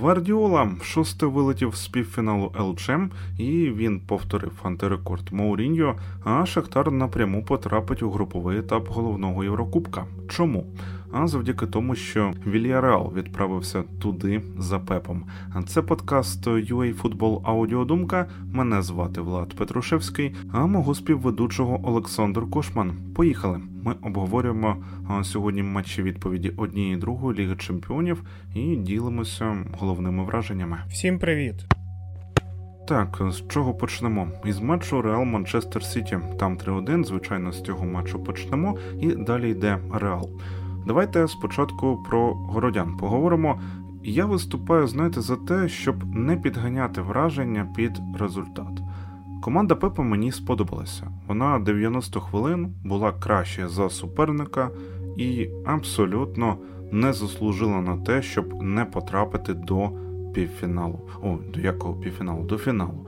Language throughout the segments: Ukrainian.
Гвардіола шосте вилетів з півфіналу ЛЧМ, і він повторив антирекорд Моуріньо, а Шахтар напряму потрапить у груповий етап головного Єврокубка. Чому? А завдяки тому, що Вільяреал відправився туди за пепом. Це подкаст UA Football Аудіодумка. Мене звати Влад Петрушевський, а мого співведучого Олександр Кошман. Поїхали. Ми обговорюємо сьогодні матчі відповіді однієї і другої ліги чемпіонів і ділимося головними враженнями. Всім привіт! Так, з чого почнемо? Із матчу Реал Манчестер Сіті. Там 3-1, звичайно, з цього матчу почнемо, і далі йде Реал. Давайте спочатку про городян поговоримо. Я виступаю, знаєте, за те, щоб не підганяти враження під результат. Команда Пепа мені сподобалася. Вона 90 хвилин була краще за суперника і абсолютно не заслужила на те, щоб не потрапити до півфіналу. О, до якого півфіналу? До фіналу.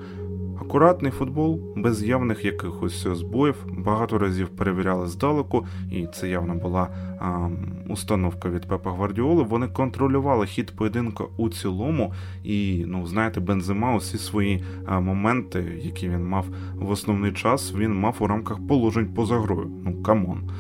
Акуратний футбол, без явних якихось збоїв, багато разів перевіряли здалеку, і це явно була а, установка від Пепа Гвардіоли. Вони контролювали хід поєдинку у цілому, і ну знаєте, Бензема усі свої а, моменти, які він мав в основний час, він мав у рамках положень поза грою. Ну come on.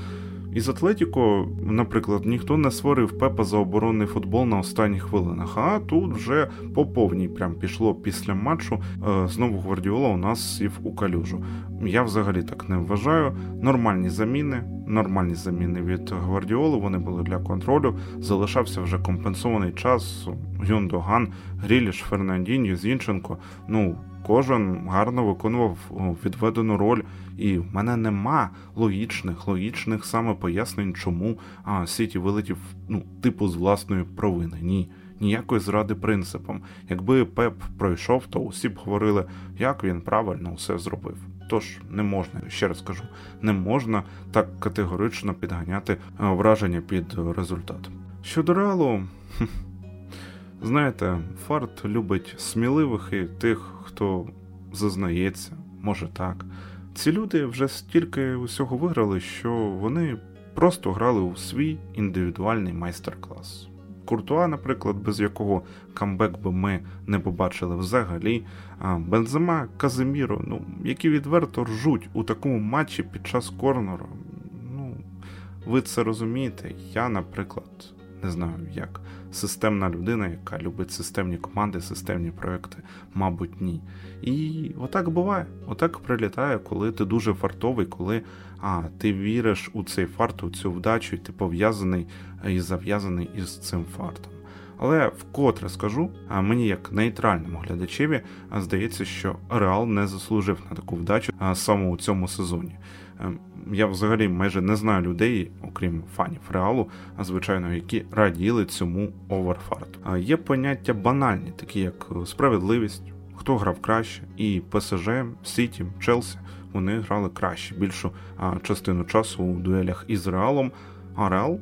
Із Атлетіко, наприклад, ніхто не сварив Пепа за оборонний футбол на останніх хвилинах. А тут вже по повній прям пішло після матчу. Е, знову Гвардіола у нас сів у калюжу. Я взагалі так не вважаю. Нормальні заміни, нормальні заміни від Гвардіоли. Вони були для контролю. Залишався вже компенсований час. Юндоган, Гріліш, Фернандіньо, Зінченко. Ну кожен гарно виконував відведену роль, і в мене нема логічних, логічних саме пояснень, чому а, Сіті вилетів ну, типу з власної провини. Ні. Ніякої зради принципам. Якби Пеп пройшов, то усі б говорили, як він правильно все зробив. Тож не можна, ще раз кажу, не можна так категорично підганяти враження під результат. Щодо реалу, знаєте, фарт любить сміливих і тих, хто зазнається, може так. Ці люди вже стільки усього виграли, що вони просто грали у свій індивідуальний майстер-клас. Куртуа, наприклад, без якого камбек би ми не побачили взагалі. А Бензема, Казиміро, ну, які відверто ржуть у такому матчі під час корнеру. Ну, ви це розумієте? Я, наприклад, не знаю як системна людина, яка любить системні команди, системні проекти, мабуть, ні. І отак буває. Отак прилітає, коли ти дуже фартовий, коли а, ти віриш у цей фарт, у цю вдачу, і ти пов'язаний і зав'язаний із цим фартом. Але вкотре скажу, а мені як нейтральному глядачеві здається, що Реал не заслужив на таку вдачу саме у цьому сезоні. Ем, я взагалі майже не знаю людей, окрім фанів реалу, звичайно, які раділи цьому оверфарт. А є поняття банальні, такі як справедливість, хто грав краще, і ПСЖ, Сіті, Челсі вони грали краще більшу частину часу у дуелях із Реалом. А Реал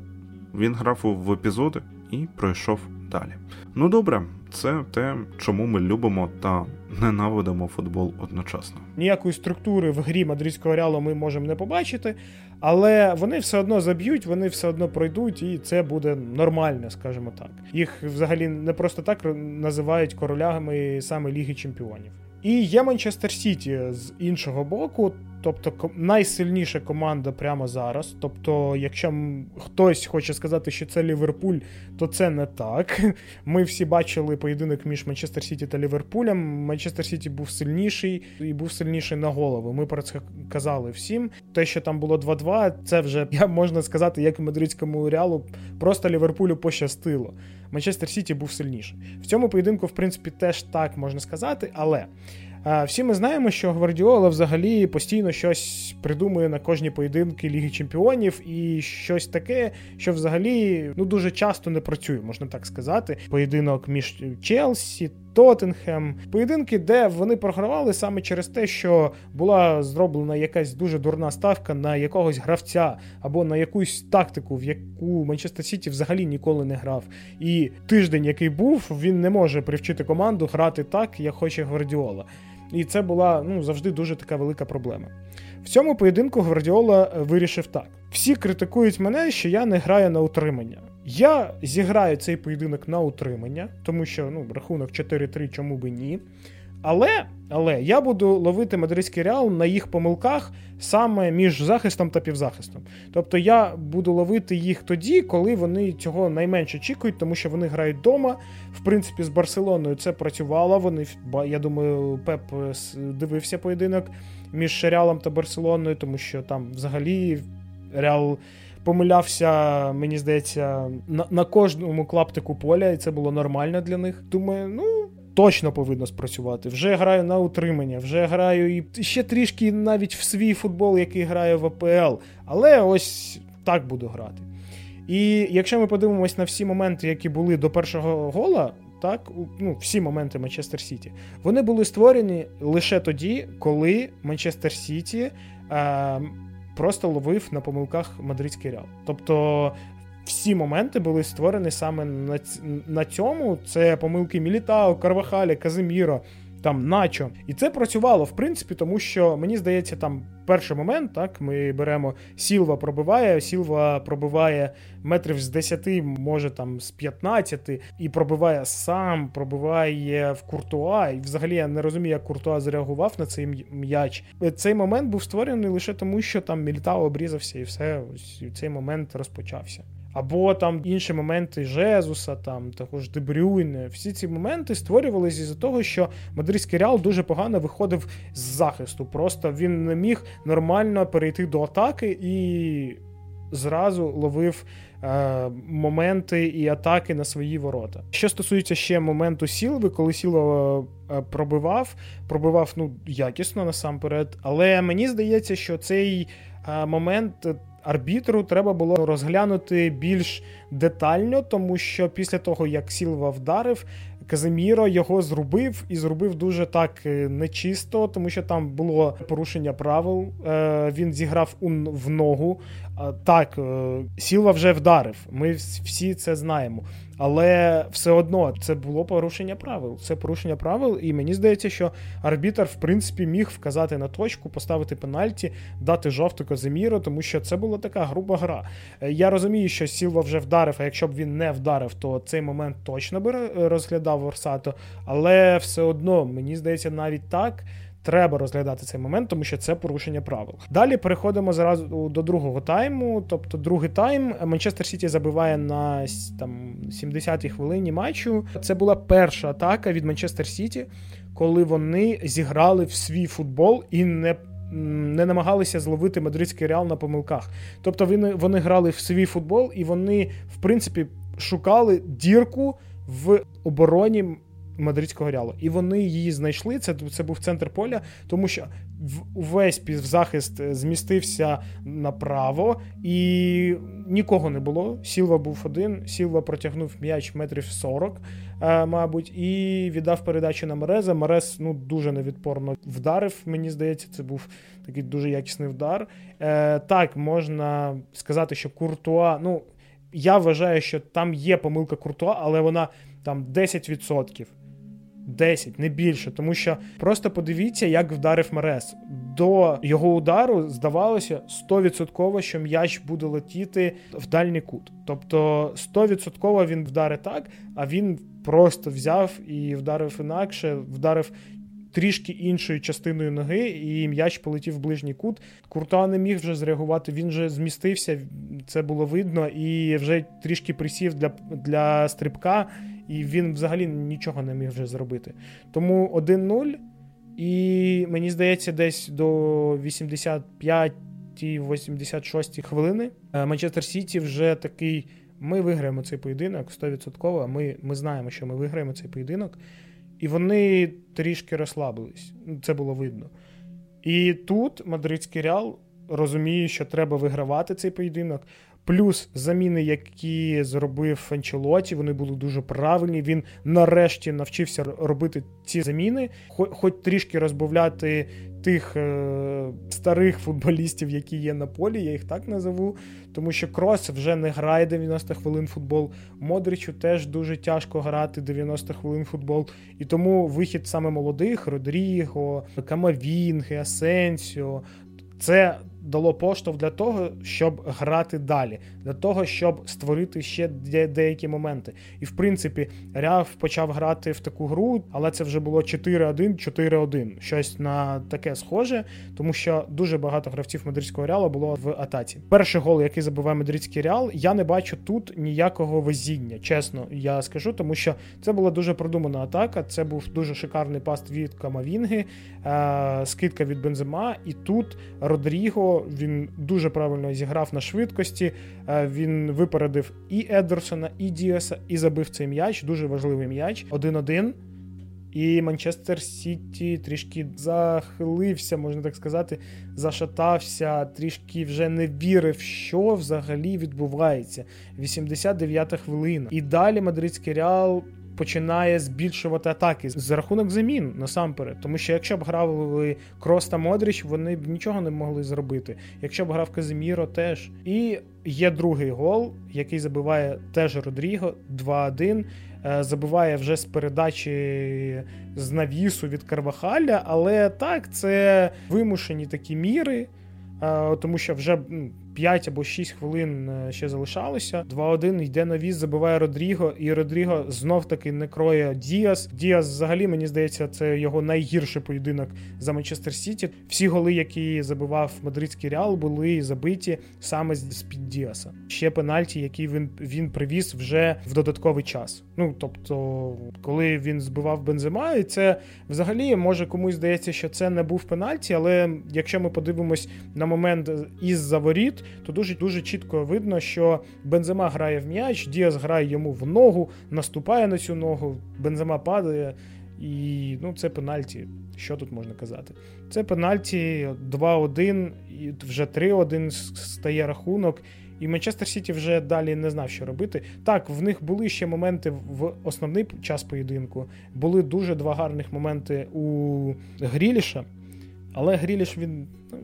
він грав в епізоди і пройшов далі. Ну добре, це те, чому ми любимо та ненавидимо футбол одночасно. Ніякої структури в грі мадридського реалу ми можемо не побачити, але вони все одно заб'ють, вони все одно пройдуть, і це буде нормально, скажімо так. Їх взагалі не просто так називають королями саме Ліги Чемпіонів. І є Манчестер Сіті з іншого боку, тобто найсильніша команда прямо зараз. Тобто, якщо хтось хоче сказати, що це Ліверпуль, то це не так. Ми всі бачили поєдинок між Манчестер Сіті та Ліверпулем. Манчестер Сіті був сильніший і був сильніший на голову. Ми про це казали всім. Те, що там було 2-2, це вже можна сказати, як і мадридському реалу, просто Ліверпулю пощастило. Манчестер Сіті був сильніший. В цьому поєдинку, в принципі, теж так можна сказати, але. Всі ми знаємо, що Гвардіола взагалі постійно щось придумує на кожні поєдинки Ліги Чемпіонів і щось таке, що взагалі ну дуже часто не працює, можна так сказати. Поєдинок між Челсі. Тоттенхем, поєдинки, де вони програвали саме через те, що була зроблена якась дуже дурна ставка на якогось гравця або на якусь тактику, в яку Манчестер Сіті взагалі ніколи не грав. І тиждень, який був, він не може привчити команду грати так, як хоче Гвардіола. І це була ну, завжди дуже така велика проблема. В цьому поєдинку Гвардіола вирішив так: всі критикують мене, що я не граю на утримання. Я зіграю цей поєдинок на утримання, тому що ну, рахунок 4-3, чому би ні. Але але я буду ловити мадридський реал на їх помилках саме між захистом та півзахистом. Тобто я буду ловити їх тоді, коли вони цього найменше очікують, тому що вони грають вдома. В принципі, з Барселоною це працювало. Вони я думаю, Пеп дивився поєдинок між Реалом та Барселоною, тому що там взагалі Реал. Помилявся, мені здається, на на кожному клаптику поля, і це було нормально для них. Думаю, ну точно повинно спрацювати. Вже граю на утримання, вже граю і ще трішки навіть в свій футбол, який граю в АПЛ. Але ось так буду грати. І якщо ми подивимось на всі моменти, які були до першого гола, так, ну, всі моменти Манчестер Сіті, вони були створені лише тоді, коли Манчестер Сіті. Е, Просто ловив на помилках мадридський реал. Тобто всі моменти були створені саме на на цьому. Це помилки Мілітао, Карвахаля, Казиміро, там Начо. І це працювало, в принципі, тому що мені здається, там перший момент, так, ми беремо Сілва пробиває, Сілва пробиває метрів з 10, може там з 15, і пробиває сам, пробиває в Куртуа. І взагалі я не розумію, як Куртуа зреагував на цей м'яч. Цей момент був створений лише тому, що там Мілітао обрізався, і все, ось цей момент розпочався. Або там інші моменти Жезуса, там також Дебрюйне. Всі ці моменти створювалися із-за того, що мадридський реал дуже погано виходив з захисту. Просто він не міг нормально перейти до атаки і зразу ловив е, моменти і атаки на свої ворота. Що стосується ще моменту Сілви, коли Сілва е, пробивав, пробивав ну якісно насамперед. Але мені здається, що цей е, момент арбітру треба було розглянути більш детально, тому що після того, як Сілва вдарив, Казиміро його зробив і зробив дуже так е, нечисто, тому що там було порушення правил. Е, він зіграв в ногу. Так, е, Сілва вже вдарив. Ми всі це знаємо. Але все одно це було порушення правил. Це порушення правил, і мені здається, що арбітр, в принципі, міг вказати на точку, поставити пенальті, дати жовту Казиміру, тому що це була така груба гра. Я розумію, що Сілва вже вдарив, а якщо б він не вдарив, то цей момент точно би розглядав Орсато. Але все одно, мені здається, навіть так треба розглядати цей момент, тому що це порушення правил. Далі переходимо зразу до другого тайму. Тобто, другий тайм Манчестер Сіті забиває на там 70-й хвилині матчу. Це була перша атака від Манчестер Сіті, коли вони зіграли в свій футбол і не. Не намагалися зловити мадридський реал на помилках. Тобто вони вони грали в свій футбол, і вони, в принципі, шукали дірку в обороні мадридського реалу. І вони її знайшли. Це це був центр поля, тому що увесь півзахист змістився направо, і нікого не було. Сілва був один. Сілва протягнув м'яч метрів 40, е, мабуть, і віддав передачу на Мереза. Мерез ну дуже невідпорно вдарив. Мені здається, це був такий дуже якісний вдар. Е, Так, можна сказати, що Куртуа. ну, я вважаю, що там є помилка Куртуа, але вона там 10%. 10, не більше, тому що просто подивіться, як вдарив Мерес. До його удару здавалося 100%, що м'яч буде летіти в дальній кут. Тобто 100% він вдарить так, а він просто взяв і вдарив інакше, вдарив. Трішки іншою частиною ноги, і м'яч полетів в ближній кут. Курта не міг вже зреагувати. Він вже змістився, це було видно, і вже трішки присів для для стрибка, і він взагалі нічого не міг вже зробити. Тому 1-0. І мені здається, десь до 85 86 хвилини е, Манчестер Сіті вже такий. Ми виграємо цей поєдинок 100%. Ми ми знаємо, що ми виграємо цей поєдинок. І вони трішки розслабились. Це було видно. І тут мадридський реал розуміє, що треба вигравати цей поєдинок. Плюс заміни, які зробив Анчелоті, вони були дуже правильні. Він нарешті навчився робити ці заміни, хоч трішки розбавляти тих е, старих футболістів, які є на полі, я їх так назову. Тому що Крос вже не грає 90 хвилин футбол. Модричу теж дуже тяжко грати 90 хвилин футбол. І тому вихід саме молодих Родріго, Камавінги, Асенсіо. Це дало поштовх для того, щоб грати далі, для того, щоб створити ще деякі моменти. І в принципі, Ряв почав грати в таку гру, але це вже було 4-1, 4-1. Щось на таке схоже, тому що дуже багато гравців мадридського реалу було в атаці. Перший гол, який забиває мадридський реал, я не бачу тут ніякого везіння. Чесно, я скажу, тому що це була дуже продумана атака. Це був дуже шикарний паст від Камавінги, е, скидка від Бензема. І тут Родріго він дуже правильно зіграв на швидкості. Е, він випередив і Едерсона, і Діаса, і забив цей м'яч. Дуже важливий м'яч. 1-1. І Манчестер Сіті трішки захилився, можна так сказати, зашатався, трішки вже не вірив, що взагалі відбувається. 89-та хвилина. І далі мадридський реал починає збільшувати атаки за рахунок замін насамперед. Тому що якщо б грали Крос та Модріч, вони б нічого не могли зробити. Якщо б грав Казиміро, теж. І є другий гол, який забиває теж Родріго 2-1. Е, забиває вже з передачі з навісу від Карвахаля, але так, це вимушені такі міри, е, тому що вже 5 або 6 хвилин е, ще залишалося. 2-1 йде навіс, забиває Родріго, і Родріго знов-таки не кроє Діас. Діас, взагалі, мені здається, це його найгірший поєдинок за Манчестер Сіті. Всі голи, які забивав мадридський реал, були забиті саме з під Діаса. Ще пенальті, які він він привіз вже в додатковий час. Ну тобто, коли він збивав бензима, і це взагалі може комусь здається, що це не був пенальті, але якщо ми подивимось на момент із заворіт, то дуже дуже чітко видно, що Бензема грає в м'яч, Діас грає йому в ногу, наступає на цю ногу, Бензема падає. І ну, це пенальті. Що тут можна казати? Це пенальті 2-1, і вже 3-1 стає рахунок. І Манчестер Сіті вже далі не знав, що робити. Так, в них були ще моменти в основний час поєдинку. Були дуже два гарних моменти у Гріліша, але Гріліш він ну,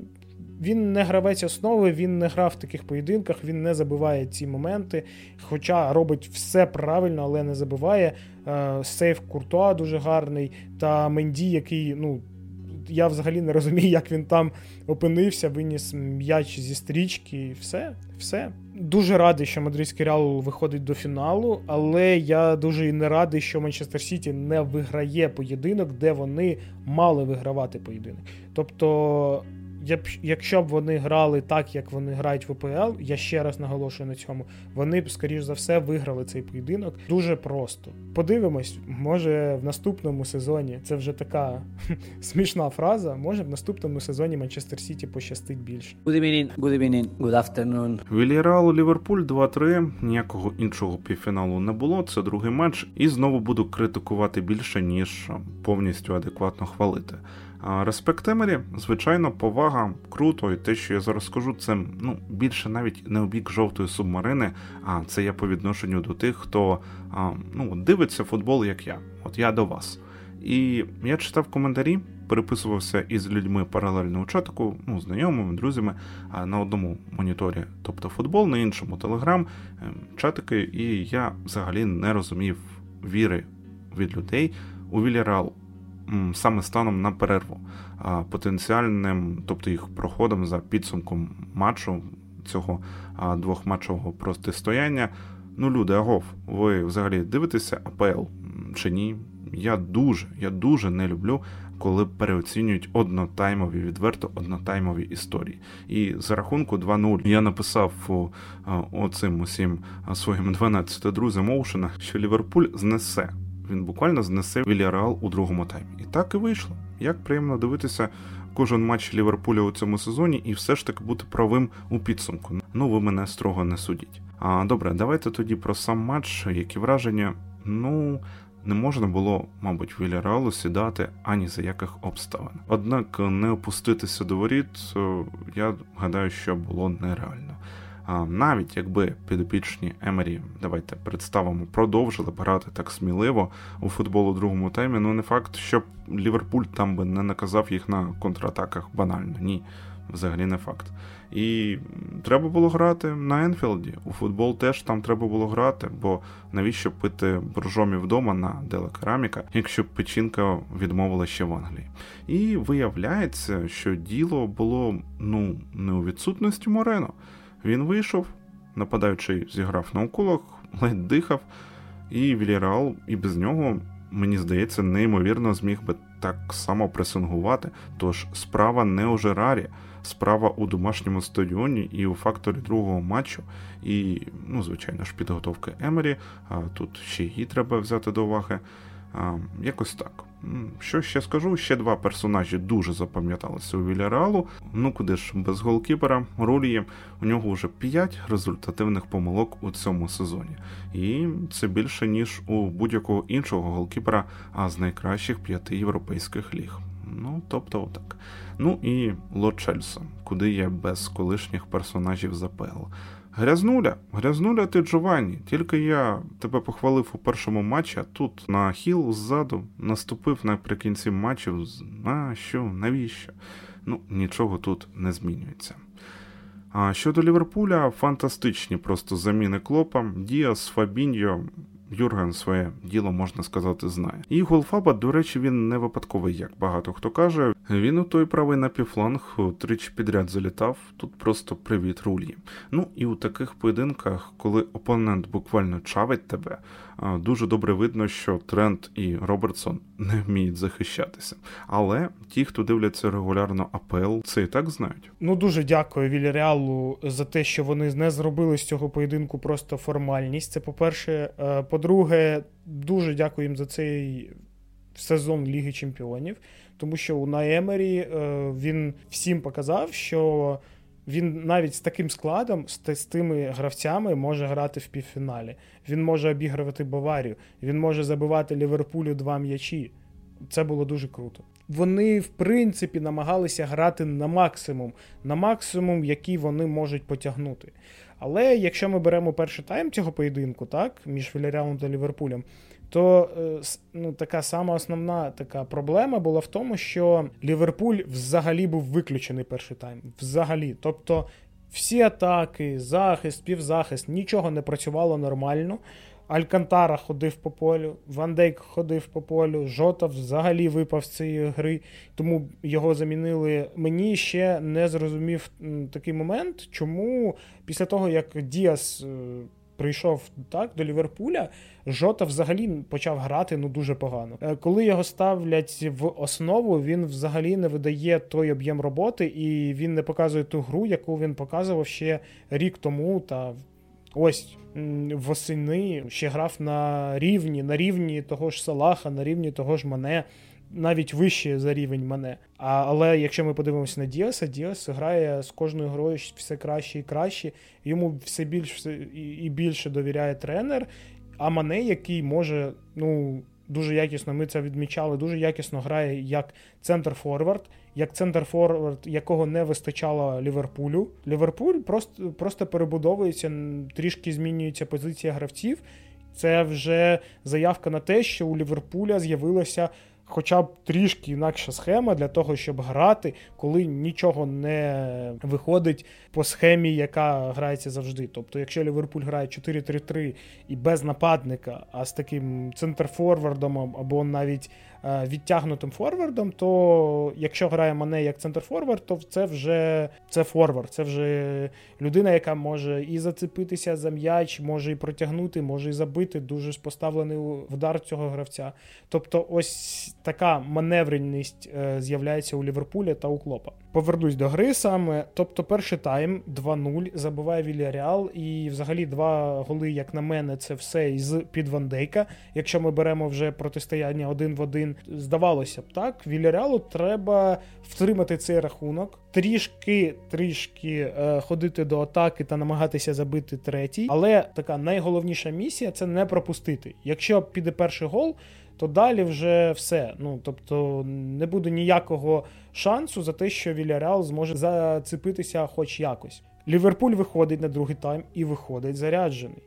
він не гравець основи, він не грав в таких поєдинках, він не забиває ці моменти. Хоча робить все правильно, але не забиває. Е, сейф Куртуа дуже гарний. Та Менді, який, ну. Я взагалі не розумію, як він там опинився, виніс м'яч зі стрічки, і все. все. Дуже радий, що Мадридський Реал виходить до фіналу, але я дуже і не радий, що Манчестер Сіті не виграє поєдинок, де вони мали вигравати поєдинок. Тобто якщо б вони грали так, як вони грають в ОПЛ, я ще раз наголошую на цьому, вони б, скоріш за все, виграли цей поєдинок дуже просто. Подивимось, може в наступному сезоні це вже така смішна фраза. Може в наступному сезоні Манчестер Сіті пощастить більше. Good evening, good evening, good afternoon. Вільяреал Ліверпуль 2-3. Ніякого іншого півфіналу не було. Це другий матч, і знову буду критикувати більше ніж повністю адекватно хвалити. Респект Емері, звичайно, повага, круто, і те, що я зараз скажу, це ну, більше навіть не обік жовтої субмарини, а це я по відношенню до тих, хто ну, дивиться футбол, як я. От я до вас. І я читав коментарі, переписувався із людьми паралельно у чатику, ну, знайомими, друзями на одному моніторі, тобто футбол, на іншому телеграм, ем, чатики, і я взагалі не розумів віри від людей у Вільярал саме станом на перерву, потенціальним, тобто їх проходом за підсумком матчу цього двохматчового протистояння. Ну, люди, агов, ви взагалі дивитеся АПЛ чи ні? Я дуже, я дуже не люблю, коли переоцінюють однотаймові, відверто однотаймові історії. І за рахунку 2-0 я написав оцим усім своїм 12 друзям Оушена, що Ліверпуль знесе він буквально знесе Вільяреал у другому таймі. І так і вийшло. Як приємно дивитися кожен матч Ліверпуля у цьому сезоні і все ж таки бути правим у підсумку. Ну ви мене строго не судіть. А добре, давайте тоді про сам матч, які враження. Ну. Не можна було, мабуть, Вільяреалу сідати ані за яких обставин. Однак не опуститися до воріт, е, я гадаю, що було нереально. Навіть якби підопічні Емері, давайте представимо, продовжили грати так сміливо у футбол у другому таймі, ну не факт, що Ліверпуль там би не наказав їх на контратаках банально. Ні. взагалі не факт. І треба було грати на Енфілді. У футбол теж там треба було грати, бо навіщо пити боржомі вдома на де ла Кераміка, якщо печінка відмовила ще в Англії. І виявляється, що діло було ну не у відсутності Морено. Він вийшов, нападаючий зіграв на уколах, ледь дихав, і Вільяреал і без нього, мені здається, неймовірно зміг би так само пресингувати. Тож справа не у Жерарі, справа у домашньому стадіоні і у факторі другого матчу. І, ну, звичайно ж, підготовки Емері. А тут ще її треба взяти до уваги. Якось так. Що ще скажу? Ще два персонажі дуже запам'яталися у Вільяреалу. Ну куди ж без голкіпера Рулії, у нього вже 5 результативних помилок у цьому сезоні. І це більше, ніж у будь-якого іншого голкіпера, а з найкращих п'яти європейських ліг. Ну, тобто, отак. Ну і Ло куди є без колишніх персонажів з АПЛ. Грязнуля, грязнуля ти Джованні. Тільки я тебе похвалив у першому матчі, а тут на хіл ззаду наступив наприкінці матчів. А що, навіщо? Ну, нічого тут не змінюється. А щодо Ліверпуля, фантастичні просто заміни клопа. Діас, Фабіньо, Юрген своє діло можна сказати знає. І Голфаба, до речі, він не випадковий, як багато хто каже. Він у той правий напівфланг тричі підряд залітав. Тут просто привіт рулі. Ну і у таких поєдинках, коли опонент буквально чавить тебе, дуже добре видно, що Трент і Робертсон не вміють захищатися. Але ті, хто дивляться регулярно АПЛ, це і так знають. Ну дуже дякую Вільяреалу за те, що вони не зробили з цього поєдинку просто формальність. Це по-перше. Е, по-друге, дуже дякую їм за цей сезон Ліги Чемпіонів, тому що у Наемері е, він всім показав, що. Він навіть з таким складом, з тими гравцями може грати в півфіналі. Він може обігрувати Баварію, він може забивати Ліверпулю два м'ячі. Це було дуже круто. Вони, в принципі, намагалися грати на максимум, на максимум, який вони можуть потягнути. Але якщо ми беремо перший тайм цього поєдинку, так, між Віляріалом та Ліверпулем, то е, ну, така сама основна така проблема була в тому, що Ліверпуль взагалі був виключений перший тайм. Взагалі. Тобто всі атаки, захист, півзахист, нічого не працювало нормально. Алькантара ходив по полю, Ван Дейк ходив по полю, Жота взагалі випав з цієї гри, тому його замінили. Мені ще не зрозумів такий момент, чому після того, як Діас е, прийшов так до Ліверпуля, Жота взагалі почав грати ну дуже погано. Е, коли його ставлять в основу, він взагалі не видає той об'єм роботи, і він не показує ту гру, яку він показував ще рік тому та ось восени ще грав на рівні, на рівні того ж Салаха, на рівні того ж Мане, навіть вище за рівень Мане. А, Але якщо ми подивимося на Діаса, Діас грає з кожною грою все краще і краще. Йому все більше і більше довіряє тренер. А Мане, який може, ну дуже якісно, ми це відмічали, дуже якісно грає як центр форвард, як центр форвард, якого не вистачало Ліверпулю. Ліверпуль просто просто перебудовується, трішки змінюється позиція гравців. Це вже заявка на те, що у Ліверпуля з'явилася хоча б трішки інакша схема для того, щоб грати, коли нічого не виходить по схемі, яка грається завжди. Тобто, якщо Ліверпуль грає 4-3-3 і без нападника, а з таким центрфорвардом або навіть відтягнутим форвардом, то якщо грає Мане як центр-форвард, то це вже це форвард, це вже людина, яка може і зацепитися за м'яч, може і протягнути, може і забити. Дуже поставлений вдар цього гравця. Тобто, ось така маневреність е, з'являється у Ліверпуля та у Клопа. Повернусь до гри саме. Тобто, перший тайм 2-0 забиває Вільяреал, і взагалі два голи, як на мене, це все із під Вандейка. Якщо ми беремо вже протистояння один в один, здавалося б, так Вільяреалу треба втримати цей рахунок, трішки трішки е, ходити до атаки та намагатися забити третій. Але така найголовніша місія це не пропустити. Якщо піде перший гол то далі вже все. Ну тобто не буде ніякого шансу за те, що Вільяреал зможе зацепитися хоч якось. Ліверпуль виходить на другий тайм і виходить заряджений.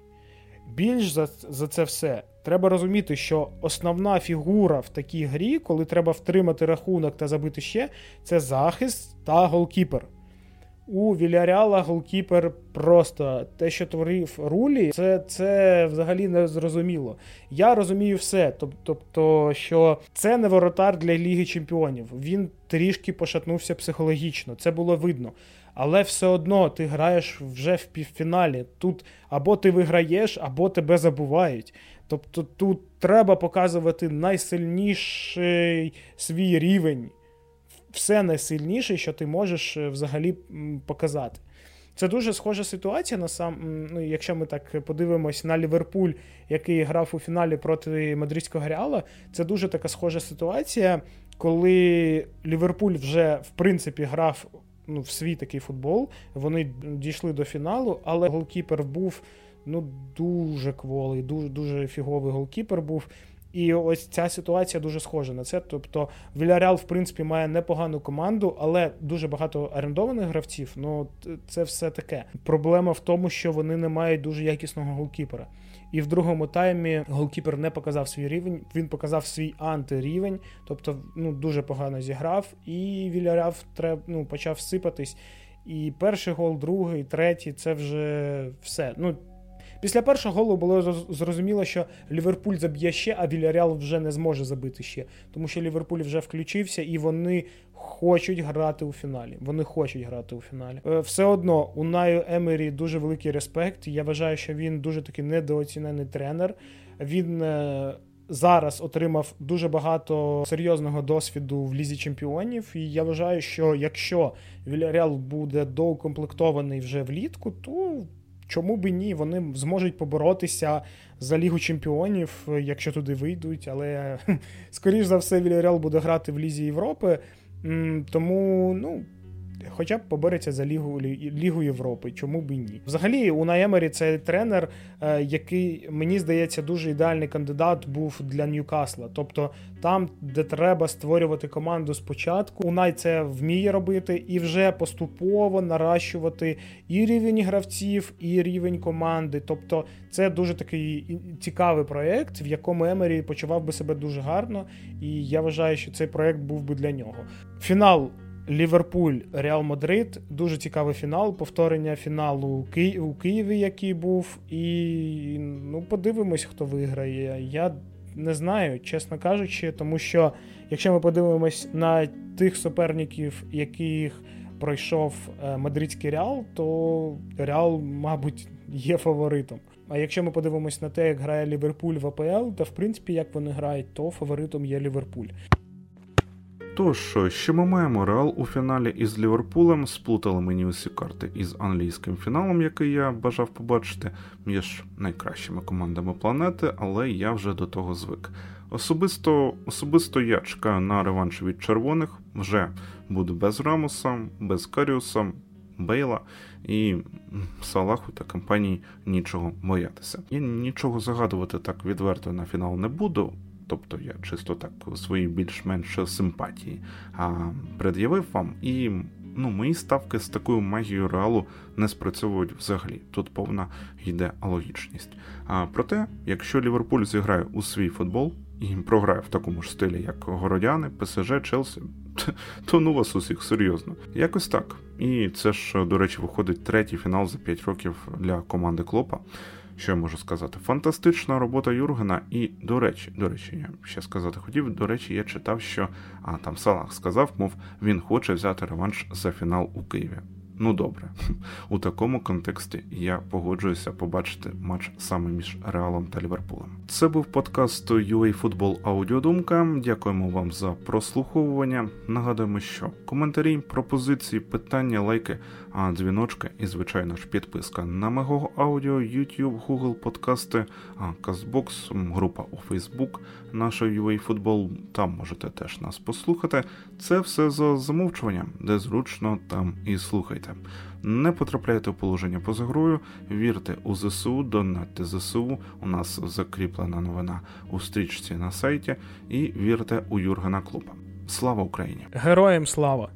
Більш за, за це все треба розуміти, що основна фігура в такій грі, коли треба втримати рахунок та забити ще, це захист та голкіпер. У Вільяріала голкіпер просто те, що творив рулі, це це взагалі не зрозуміло. Я розумію все. Тобто, що це не воротар для Ліги Чемпіонів. Він трішки пошатнувся психологічно, це було видно. Але все одно ти граєш вже в півфіналі. Тут або ти виграєш, або тебе забувають. Тобто тут треба показувати найсильніший свій рівень все найсильніше, що ти можеш е, взагалі показати. Це дуже схожа ситуація на сам, ну, якщо ми так подивимось на Ліверпуль, який грав у фіналі проти Мадридського Реала. Це дуже така схожа ситуація, коли Ліверпуль вже в принципі грав ну, в свій такий футбол. Вони дійшли до фіналу, але голкіпер був ну, дуже кволий, дуже дуже фіговий голкіпер був. І ось ця ситуація дуже схожа на це. Тобто Віляреал, в принципі, має непогану команду, але дуже багато орендованих гравців. Ну це все таке. Проблема в тому, що вони не мають дуже якісного голкіпера. І в другому таймі голкіпер не показав свій рівень, він показав свій антирівень, тобто ну, дуже погано зіграв, і Віляреал ну, почав сипатись. І перший гол, другий, третій це вже все. Ну, Після першого голу було зрозуміло, що Ліверпуль заб'є ще, а Вільяріал вже не зможе забити ще. Тому що Ліверпуль вже включився і вони хочуть грати у фіналі. Вони хочуть грати у фіналі. Е, все одно у Наю Емері дуже великий респект. Я вважаю, що він дуже таки недооцінений тренер. Він. Е, зараз отримав дуже багато серйозного досвіду в лізі чемпіонів, і я вважаю, що якщо Вільяріал буде доукомплектований вже влітку, то Чому би ні? Вони зможуть поборотися за Лігу Чемпіонів, якщо туди вийдуть. Але, скоріш за все, Вільяреал буде грати в Лізі Європи. Тому, ну, хоча б побореться за Лігу Лігу Європи, чому б і ні. Взагалі, у Наємері це тренер, е, який, мені здається, дуже ідеальний кандидат був для Ньюкасла. Тобто там, де треба створювати команду спочатку, Унай це вміє робити і вже поступово наращувати і рівень гравців, і рівень команди. Тобто, це дуже такий цікавий проєкт, в якому Емері почував би себе дуже гарно, і я вважаю, що цей проєкт був би для нього. Фінал. Ліверпуль, Реал Мадрид. Дуже цікавий фінал. Повторення фіналу у Києві, який був. І ну, подивимось, хто виграє. Я не знаю, чесно кажучи, тому що якщо ми подивимось на тих суперників, яких пройшов е, мадридський Реал, то Реал, мабуть, є фаворитом. А якщо ми подивимось на те, як грає Ліверпуль в АПЛ, то в принципі як вони грають, то фаворитом є Ліверпуль. Тож, що ми маємо Реал у фіналі із Ліверпулем, сплутали мені усі карти із англійським фіналом, який я бажав побачити, між найкращими командами планети, але я вже до того звик. Особисто особисто я чекаю на реванш від червоних, вже буду без Рамуса, без Каріуса, Бейла і Салаху та компанії нічого боятися. Я нічого загадувати так відверто на фінал не буду. Тобто я чисто так свої більш-менш симпатії а, пред'явив вам, і ну, мої ставки з такою магією реалу не спрацьовують взагалі. Тут повна йде логічність. А проте, якщо Ліверпуль зіграє у свій футбол і програє в такому ж стилі, як Городяни, ПСЖ, Челсі, то ну вас усіх серйозно. Якось так. І це ж, до речі, виходить третій фінал за 5 років для команди Клопа. Що я можу сказати? Фантастична робота Юргена, і, до речі, до речі, я ще сказати хотів. До речі, я читав, що а там Салах сказав, мов він хоче взяти реванш за фінал у Києві. Ну добре, у такому контексті я погоджуюся побачити матч саме між Реалом та Ліверпулем. Це був подкаст UA Football Аудіодумка. Дякуємо вам за прослуховування. Нагадуємо, що коментарі, пропозиції, питання, лайки, а дзвіночки і, звичайно ж, підписка на Мего Аудіо, YouTube, Google подкасти, Казбокс, група у Facebook, наша UA Football, Там можете теж нас послухати. Це все за замовчуванням, де зручно там і слухайте. Не потрапляйте в положення поза грою, вірте у ЗСУ, донатьте ЗСУ. У нас закріплена новина у стрічці на сайті. І вірте у Юргена Клопа. Слава Україні! Героям слава!